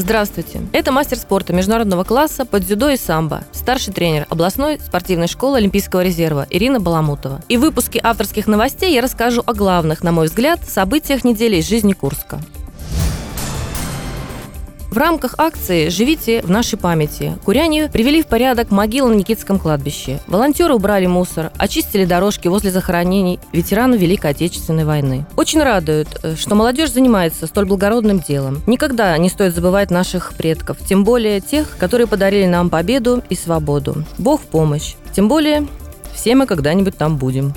Здравствуйте. Это мастер спорта международного класса под дзюдо и самбо, старший тренер областной спортивной школы Олимпийского резерва Ирина Баламутова. И в выпуске авторских новостей я расскажу о главных, на мой взгляд, событиях недели из жизни Курска. В рамках акции «Живите в нашей памяти» куряне привели в порядок могилы на Никитском кладбище. Волонтеры убрали мусор, очистили дорожки возле захоронений ветеранов Великой Отечественной войны. Очень радует, э, что молодежь занимается столь благородным делом. Никогда не стоит забывать наших предков, тем более тех, которые подарили нам победу и свободу. Бог в помощь. Тем более, все мы когда-нибудь там будем.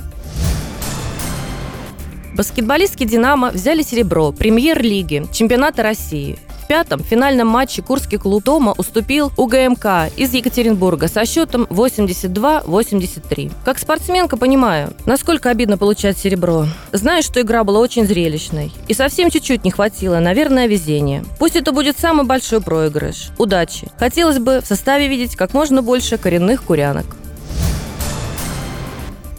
Баскетболистки «Динамо» взяли серебро премьер-лиги чемпионата России. Пятом финальном матче Курский клуб дома уступил УГМК из Екатеринбурга со счетом 82-83. Как спортсменка понимаю, насколько обидно получать серебро. Знаю, что игра была очень зрелищной. И совсем чуть-чуть не хватило, наверное, везения. Пусть это будет самый большой проигрыш. Удачи. Хотелось бы в составе видеть как можно больше коренных курянок.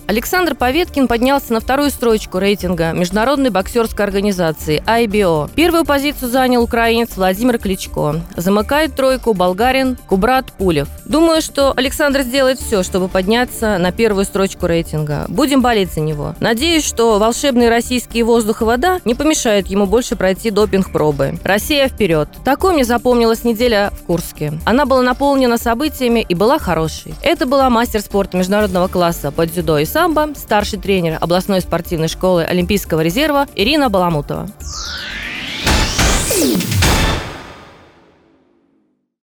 Александр Поветкин поднялся на вторую строчку рейтинга Международной боксерской организации IBO. Первую позицию занял украинец Владимир Кличко. Замыкает тройку болгарин Кубрат Пулев. Думаю, что Александр сделает все, чтобы подняться на первую строчку рейтинга. Будем болеть за него. Надеюсь, что волшебный российский воздух и вода не помешают ему больше пройти допинг-пробы. Россия вперед. Такой мне запомнилась неделя в Курске. Она была наполнена событиями и была хорошей. Это была мастер спорта международного класса по дзюдо и самбо, старший тренер областной спортивной школы Олимпийского резерва Ирина Баламутова.